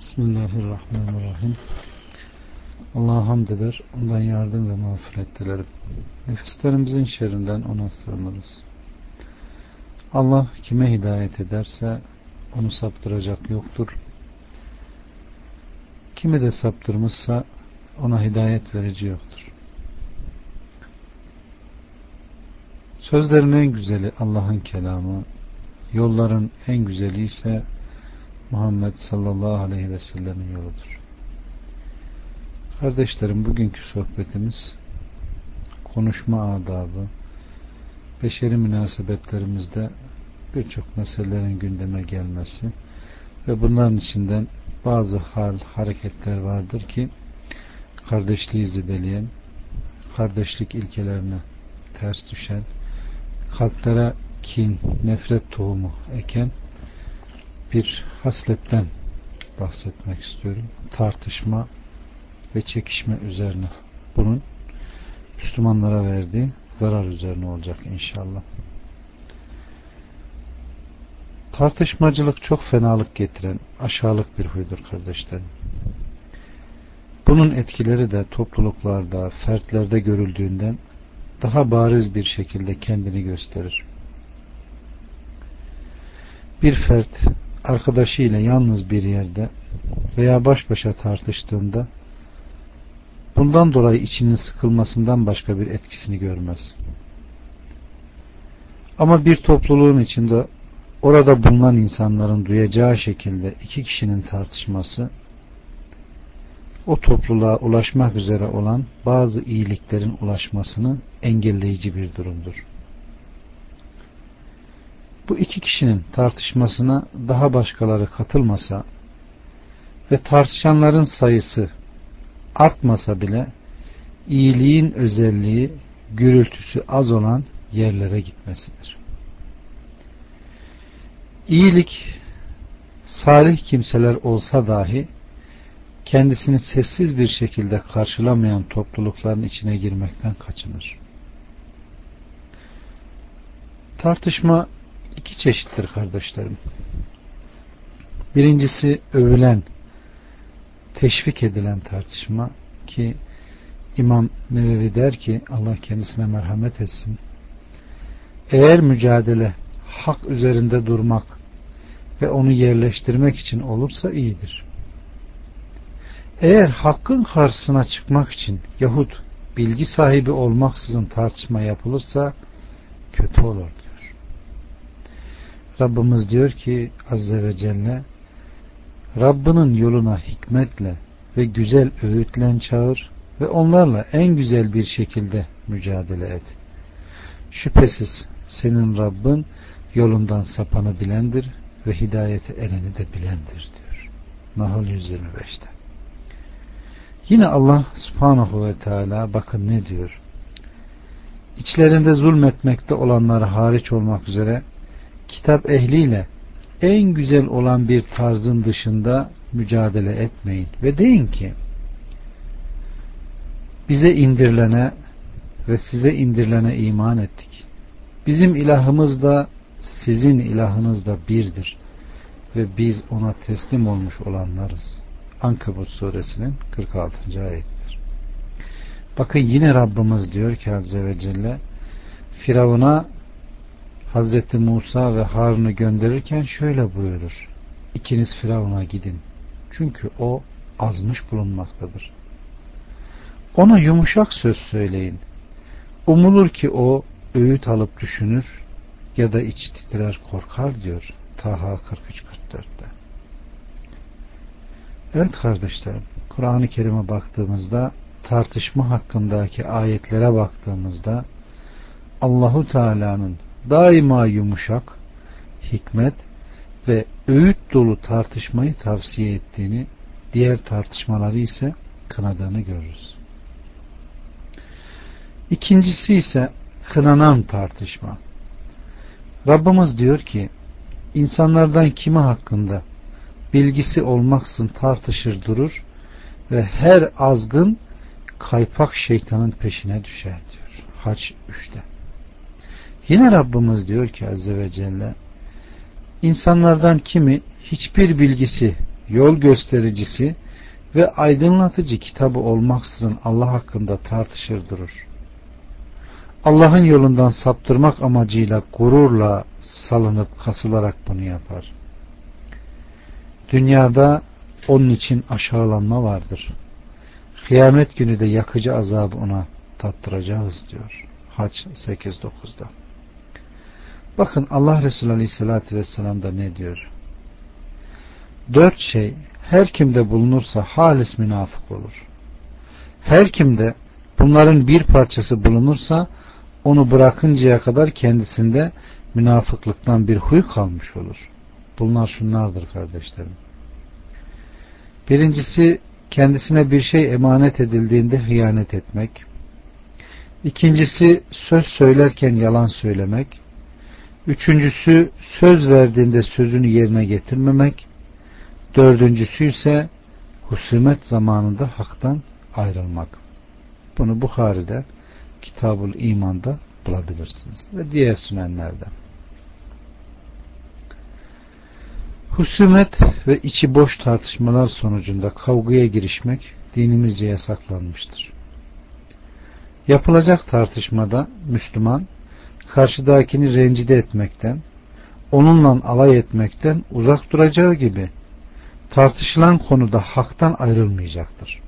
Bismillahirrahmanirrahim. Allah'a hamd eder, ondan yardım ve mağfiret dilerim. Nefislerimizin şerrinden ona sığınırız. Allah kime hidayet ederse onu saptıracak yoktur. Kimi de saptırmışsa ona hidayet verici yoktur. Sözlerin en güzeli Allah'ın kelamı, yolların en güzeli ise Muhammed sallallahu aleyhi ve sellemin yoludur. Kardeşlerim bugünkü sohbetimiz konuşma adabı, beşeri münasebetlerimizde birçok meselelerin gündeme gelmesi ve bunların içinden bazı hal, hareketler vardır ki kardeşliği zedeleyen, kardeşlik ilkelerine ters düşen, kalplere kin, nefret tohumu eken bir hasletten bahsetmek istiyorum. Tartışma ve çekişme üzerine. Bunun Müslümanlara verdiği zarar üzerine olacak inşallah. Tartışmacılık çok fenalık getiren aşağılık bir huydur kardeşlerim. Bunun etkileri de topluluklarda, fertlerde görüldüğünden daha bariz bir şekilde kendini gösterir. Bir fert arkadaşıyla yalnız bir yerde veya baş başa tartıştığında bundan dolayı içinin sıkılmasından başka bir etkisini görmez. Ama bir topluluğun içinde orada bulunan insanların duyacağı şekilde iki kişinin tartışması o topluluğa ulaşmak üzere olan bazı iyiliklerin ulaşmasını engelleyici bir durumdur bu iki kişinin tartışmasına daha başkaları katılmasa ve tartışanların sayısı artmasa bile iyiliğin özelliği gürültüsü az olan yerlere gitmesidir. İyilik salih kimseler olsa dahi kendisini sessiz bir şekilde karşılamayan toplulukların içine girmekten kaçınır. Tartışma iki çeşittir kardeşlerim. Birincisi övülen, teşvik edilen tartışma ki İmam Nevevi der ki Allah kendisine merhamet etsin. Eğer mücadele hak üzerinde durmak ve onu yerleştirmek için olursa iyidir. Eğer hakkın karşısına çıkmak için yahut bilgi sahibi olmaksızın tartışma yapılırsa kötü olur. Rabbimiz diyor ki Azze ve Celle Rabbinin yoluna hikmetle ve güzel öğütlen çağır ve onlarla en güzel bir şekilde mücadele et. Şüphesiz senin Rabbin yolundan sapanı bilendir ve hidayeti eleni de bilendir diyor. Nahl 125'te. Yine Allah subhanahu ve teala bakın ne diyor. İçlerinde zulmetmekte olanları hariç olmak üzere kitap ehliyle en güzel olan bir tarzın dışında mücadele etmeyin ve deyin ki bize indirilene ve size indirilene iman ettik. Bizim ilahımız da sizin ilahınız da birdir ve biz ona teslim olmuş olanlarız. Ankabut suresinin 46. ayettir. Bakın yine Rabbimiz diyor ki Azze ve Celle Firavun'a Hazreti Musa ve Harun'u gönderirken şöyle buyurur. İkiniz Firavun'a gidin. Çünkü o azmış bulunmaktadır. Ona yumuşak söz söyleyin. Umulur ki o öğüt alıp düşünür ya da iç titrer korkar diyor Taha 43-44'te. Evet kardeşlerim Kur'an-ı Kerim'e baktığımızda tartışma hakkındaki ayetlere baktığımızda Allahu Teala'nın daima yumuşak, hikmet ve öğüt dolu tartışmayı tavsiye ettiğini, diğer tartışmaları ise kınadığını görürüz. İkincisi ise kınanan tartışma. Rabbimiz diyor ki, insanlardan kimi hakkında bilgisi olmaksın tartışır durur ve her azgın kaypak şeytanın peşine düşer diyor. Haç 3'te. Yine Rabbimiz diyor ki Azze ve Celle insanlardan kimi hiçbir bilgisi yol göstericisi ve aydınlatıcı kitabı olmaksızın Allah hakkında tartışır durur. Allah'ın yolundan saptırmak amacıyla gururla salınıp kasılarak bunu yapar. Dünyada onun için aşağılanma vardır. Kıyamet günü de yakıcı azabı ona tattıracağız diyor. Haç 8-9'da. Bakın Allah Resulü Aleyhisselatü Vesselam da ne diyor? Dört şey her kimde bulunursa halis münafık olur. Her kimde bunların bir parçası bulunursa onu bırakıncaya kadar kendisinde münafıklıktan bir huy kalmış olur. Bunlar şunlardır kardeşlerim. Birincisi kendisine bir şey emanet edildiğinde hıyanet etmek. İkincisi söz söylerken yalan söylemek. Üçüncüsü söz verdiğinde sözünü yerine getirmemek. Dördüncüsü ise husumet zamanında haktan ayrılmak. Bunu Bukhari'de Kitabul İman'da bulabilirsiniz. Ve diğer sünenlerde. Husumet ve içi boş tartışmalar sonucunda kavgaya girişmek dinimizce yasaklanmıştır. Yapılacak tartışmada Müslüman karşıdakini rencide etmekten, onunla alay etmekten uzak duracağı gibi tartışılan konuda haktan ayrılmayacaktır.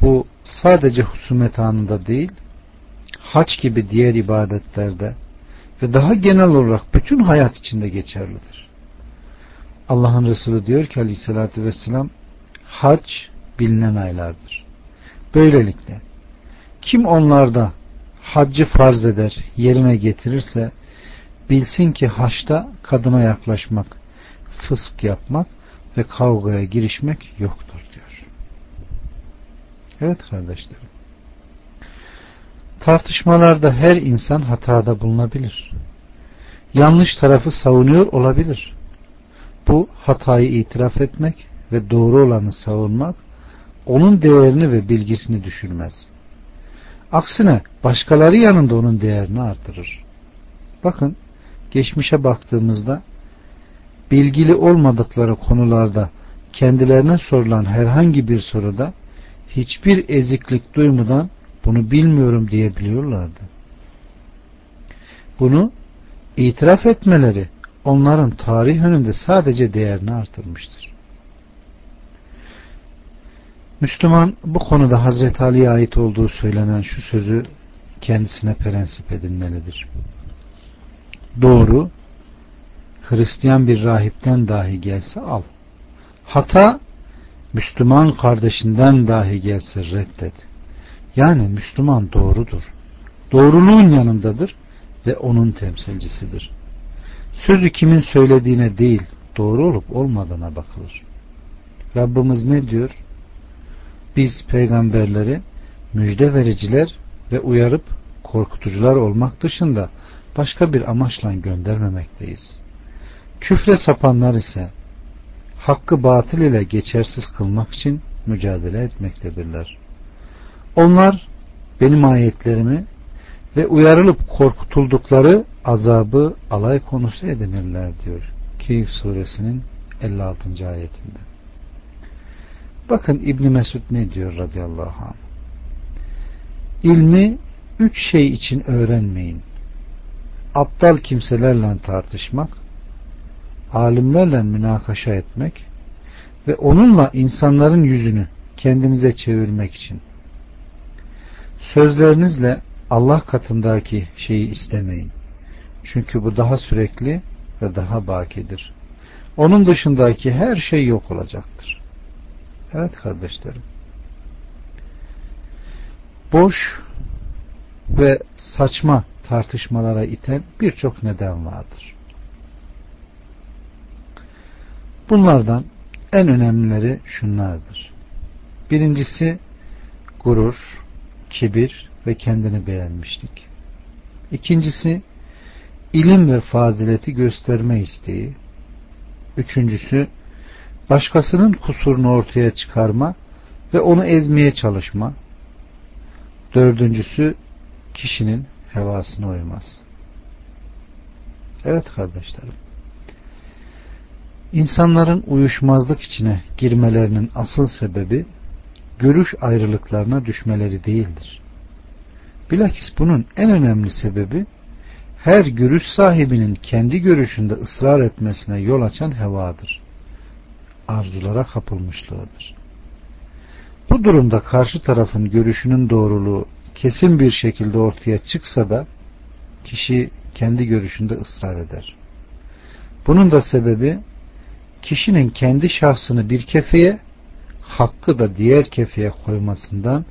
Bu sadece husumet anında değil, haç gibi diğer ibadetlerde ve daha genel olarak bütün hayat içinde geçerlidir. Allah'ın Resulü diyor ki aleyhissalatü vesselam hac bilinen aylardır. Böylelikle kim onlarda haccı farz eder, yerine getirirse bilsin ki haçta kadına yaklaşmak, fısk yapmak ve kavgaya girişmek yoktur diyor. Evet kardeşlerim. Tartışmalarda her insan hatada bulunabilir. Yanlış tarafı savunuyor olabilir. Bu hatayı itiraf etmek ve doğru olanı savunmak onun değerini ve bilgisini düşürmez. Aksine başkaları yanında onun değerini artırır. Bakın geçmişe baktığımızda bilgili olmadıkları konularda kendilerine sorulan herhangi bir soruda hiçbir eziklik duymadan bunu bilmiyorum diyebiliyorlardı. Bunu itiraf etmeleri onların tarih önünde sadece değerini artırmıştır. Müslüman bu konuda Hazreti Ali'ye ait olduğu söylenen şu sözü kendisine prensip edinmelidir. Doğru, Hristiyan bir rahipten dahi gelse al. Hata, Müslüman kardeşinden dahi gelse reddet. Yani Müslüman doğrudur. Doğruluğun yanındadır ve onun temsilcisidir. Sözü kimin söylediğine değil, doğru olup olmadığına bakılır. Rabbimiz ne diyor? Biz peygamberleri müjde vericiler ve uyarıp korkutucular olmak dışında başka bir amaçla göndermemekteyiz. Küfre sapanlar ise hakkı batıl ile geçersiz kılmak için mücadele etmektedirler. Onlar benim ayetlerimi ve uyarılıp korkutuldukları azabı alay konusu edinirler diyor. Keyif suresinin 56. ayetinde. Bakın İbn Mesud ne diyor radıyallahu anh. İlmi üç şey için öğrenmeyin. Aptal kimselerle tartışmak, alimlerle münakaşa etmek ve onunla insanların yüzünü kendinize çevirmek için. Sözlerinizle Allah katındaki şeyi istemeyin. Çünkü bu daha sürekli ve daha bakidir. Onun dışındaki her şey yok olacaktır. Evet kardeşlerim. Boş ve saçma tartışmalara iten birçok neden vardır. Bunlardan en önemlileri şunlardır. Birincisi gurur, kibir ve kendini beğenmişlik. İkincisi ilim ve fazileti gösterme isteği. Üçüncüsü başkasının kusurunu ortaya çıkarma ve onu ezmeye çalışma. Dördüncüsü kişinin hevasına uymaz. Evet kardeşlerim. İnsanların uyuşmazlık içine girmelerinin asıl sebebi görüş ayrılıklarına düşmeleri değildir. Bilakis bunun en önemli sebebi her görüş sahibinin kendi görüşünde ısrar etmesine yol açan hevadır. Arzulara kapılmışlığıdır. Bu durumda karşı tarafın görüşünün doğruluğu kesin bir şekilde ortaya çıksa da kişi kendi görüşünde ısrar eder. Bunun da sebebi kişinin kendi şahsını bir kefeye, hakkı da diğer kefeye koymasından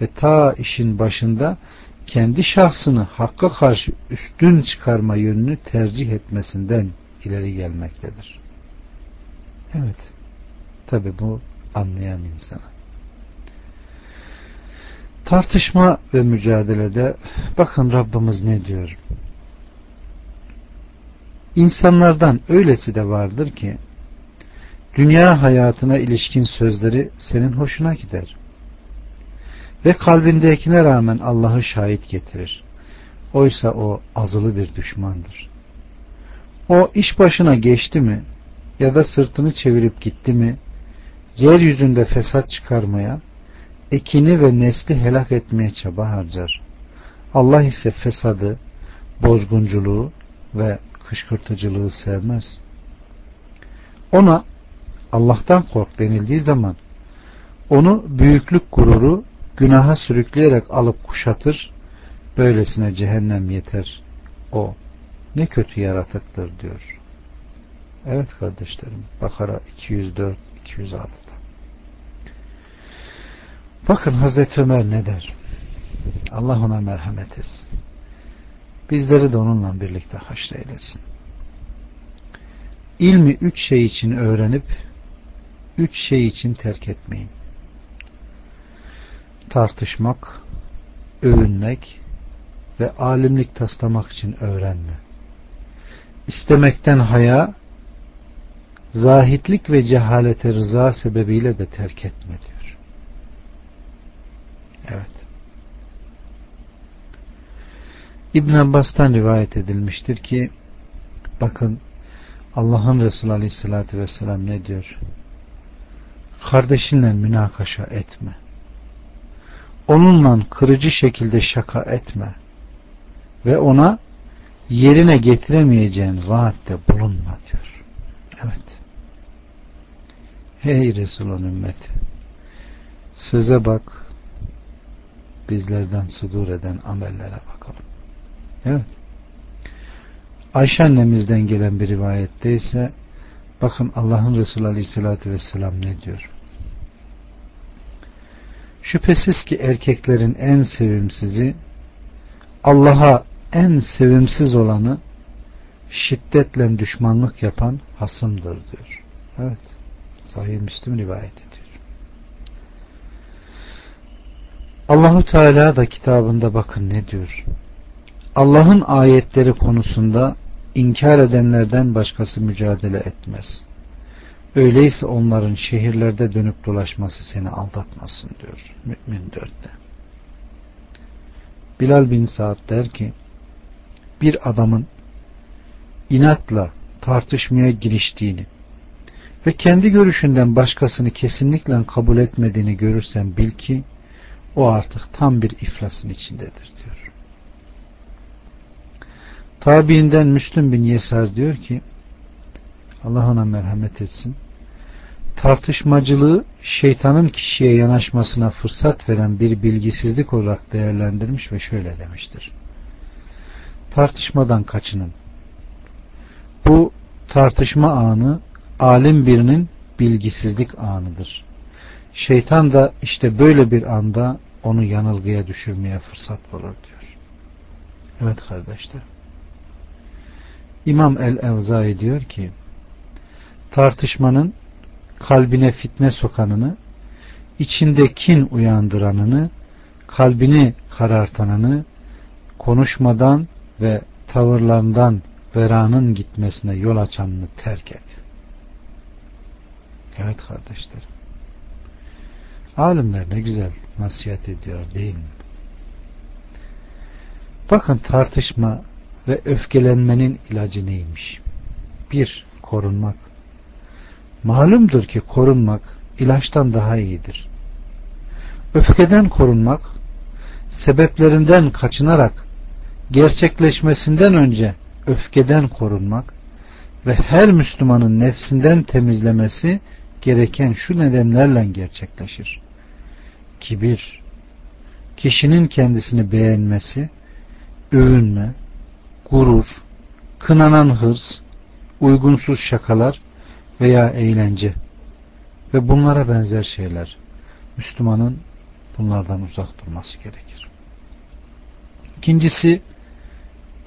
ve ta işin başında kendi şahsını hakka karşı üstün çıkarma yönünü tercih etmesinden ileri gelmektedir. Evet. Tabi bu anlayan insana. Tartışma ve mücadelede bakın Rabbimiz ne diyor? İnsanlardan öylesi de vardır ki dünya hayatına ilişkin sözleri senin hoşuna gider. Ve kalbindekine rağmen Allah'ı şahit getirir. Oysa o azılı bir düşmandır. O iş başına geçti mi ya da sırtını çevirip gitti mi yeryüzünde fesat çıkarmaya, ekini ve nesli helak etmeye çaba harcar. Allah ise fesadı, bozgunculuğu ve kışkırtıcılığı sevmez. Ona Allah'tan kork denildiği zaman onu büyüklük gururu günaha sürükleyerek alıp kuşatır. Böylesine cehennem yeter. O ne kötü yaratıktır diyor. Evet kardeşlerim. Bakara 204 206'da. Bakın Hazreti Ömer ne der? Allah ona merhamet etsin. Bizleri de onunla birlikte haşreylesin. İlmi üç şey için öğrenip üç şey için terk etmeyin. Tartışmak, övünmek ve alimlik taslamak için öğrenme. İstemekten haya, zahitlik ve cehalete rıza sebebiyle de terk etme diyor. Evet. İbn Abbas'tan rivayet edilmiştir ki bakın Allah'ın Resulü Aleyhisselatü Vesselam ne diyor? Kardeşinle münakaşa etme. Onunla kırıcı şekilde şaka etme. Ve ona yerine getiremeyeceğin vaatte bulunma diyor. Evet. Hey Resulün ümmeti. Söze bak. Bizlerden sudur eden amellere bakalım. Evet. Ayşe annemizden gelen bir rivayette ise bakın Allah'ın Resulü Aleyhisselatü Vesselam ne diyor? Şüphesiz ki erkeklerin en sevimsizi Allah'a en sevimsiz olanı şiddetle düşmanlık yapan hasımdır diyor. Evet. Sahih Müslüm rivayet ediyor. Allahu Teala da kitabında bakın ne diyor? Allah'ın ayetleri konusunda inkar edenlerden başkası mücadele etmez. Öyleyse onların şehirlerde dönüp dolaşması seni aldatmasın diyor Mümin 4'te. Bilal bin Saad der ki bir adamın inatla tartışmaya giriştiğini ve kendi görüşünden başkasını kesinlikle kabul etmediğini görürsen bil ki o artık tam bir iflasın içindedir diyor. Tabiinden Müslüm bin Yesar diyor ki Allah ona merhamet etsin. Tartışmacılığı şeytanın kişiye yanaşmasına fırsat veren bir bilgisizlik olarak değerlendirmiş ve şöyle demiştir. Tartışmadan kaçının. Bu tartışma anı alim birinin bilgisizlik anıdır. Şeytan da işte böyle bir anda onu yanılgıya düşürmeye fırsat bulur diyor. Evet kardeşler. İmam el-Evzai diyor ki tartışmanın kalbine fitne sokanını içinde kin uyandıranını kalbini karartanını konuşmadan ve tavırlarından veranın gitmesine yol açanını terk et. Evet kardeşlerim. Alimler ne güzel nasihat ediyor değil mi? Bakın tartışma ve öfkelenmenin ilacı neymiş? Bir, korunmak. Malumdur ki korunmak ilaçtan daha iyidir. Öfkeden korunmak sebeplerinden kaçınarak gerçekleşmesinden önce öfkeden korunmak ve her Müslümanın nefsinden temizlemesi gereken şu nedenlerle gerçekleşir. Kibir, kişinin kendisini beğenmesi, övünme, gurur, kınanan hırs, uygunsuz şakalar veya eğlence ve bunlara benzer şeyler. Müslümanın bunlardan uzak durması gerekir. İkincisi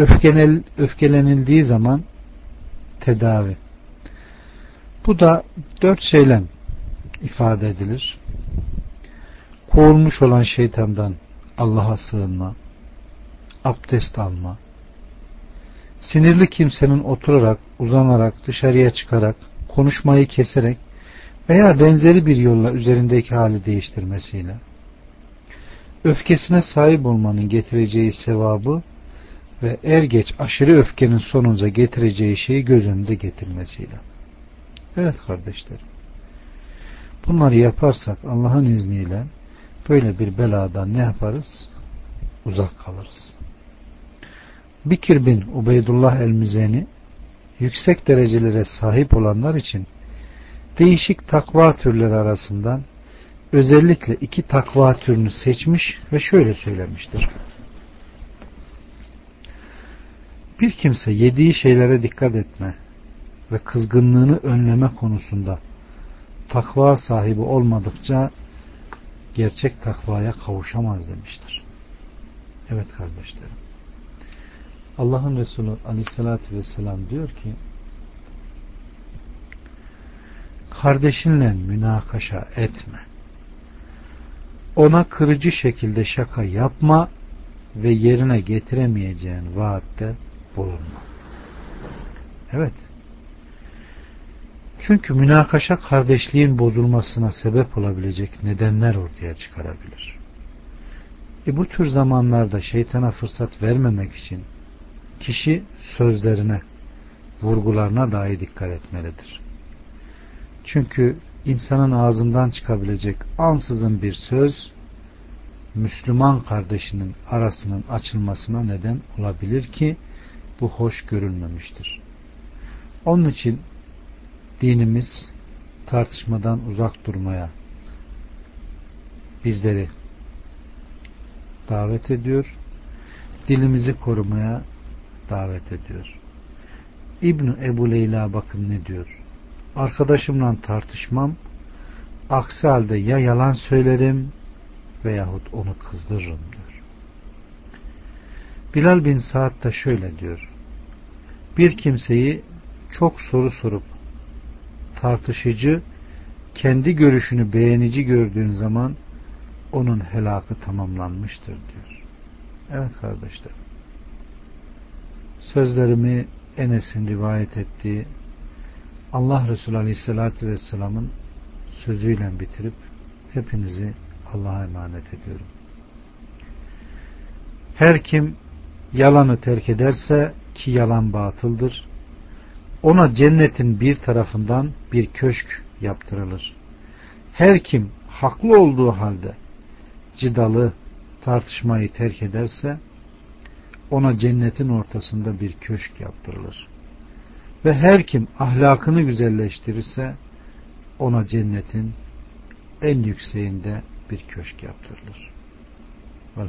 öfkenel, öfkelenildiği zaman tedavi. Bu da dört şeyle ifade edilir. Kovulmuş olan şeytandan Allah'a sığınma, abdest alma, sinirli kimsenin oturarak, uzanarak, dışarıya çıkarak, konuşmayı keserek veya benzeri bir yolla üzerindeki hali değiştirmesiyle, öfkesine sahip olmanın getireceği sevabı ve er geç aşırı öfkenin sonunca getireceği şeyi göz önünde getirmesiyle. Evet kardeşlerim. Bunları yaparsak Allah'ın izniyle böyle bir beladan ne yaparız? Uzak kalırız. Bikir bin Ubeydullah el-Müzeni yüksek derecelere sahip olanlar için değişik takva türleri arasından özellikle iki takva türünü seçmiş ve şöyle söylemiştir. Bir kimse yediği şeylere dikkat etme ve kızgınlığını önleme konusunda takva sahibi olmadıkça gerçek takvaya kavuşamaz demiştir. Evet kardeşlerim. Allah'ın Resulü aleyhissalatü vesselam diyor ki kardeşinle münakaşa etme. Ona kırıcı şekilde şaka yapma ve yerine getiremeyeceğin vaatte bulunma. Evet. Çünkü münakaşa kardeşliğin bozulmasına sebep olabilecek nedenler ortaya çıkarabilir. E bu tür zamanlarda şeytana fırsat vermemek için kişi sözlerine, vurgularına dahi dikkat etmelidir. Çünkü insanın ağzından çıkabilecek ansızın bir söz Müslüman kardeşinin arasının açılmasına neden olabilir ki bu hoş görülmemiştir. Onun için dinimiz tartışmadan uzak durmaya bizleri davet ediyor. Dilimizi korumaya davet ediyor. İbn Ebu Leyla bakın ne diyor. Arkadaşımla tartışmam aksi halde ya yalan söylerim veyahut onu kızdırırım diyor. Bilal bin Saad da şöyle diyor. Bir kimseyi çok soru sorup tartışıcı, kendi görüşünü beğenici gördüğün zaman onun helakı tamamlanmıştır diyor. Evet kardeşler. Sözlerimi Enes'in rivayet ettiği Allah Resulü Aleyhisselatü Vesselam'ın sözüyle bitirip hepinizi Allah'a emanet ediyorum. Her kim yalanı terk ederse ki yalan batıldır ona cennetin bir tarafından bir köşk yaptırılır. Her kim haklı olduğu halde cidalı tartışmayı terk ederse ona cennetin ortasında bir köşk yaptırılır. Ve her kim ahlakını güzelleştirirse ona cennetin en yükseğinde bir köşk yaptırılır.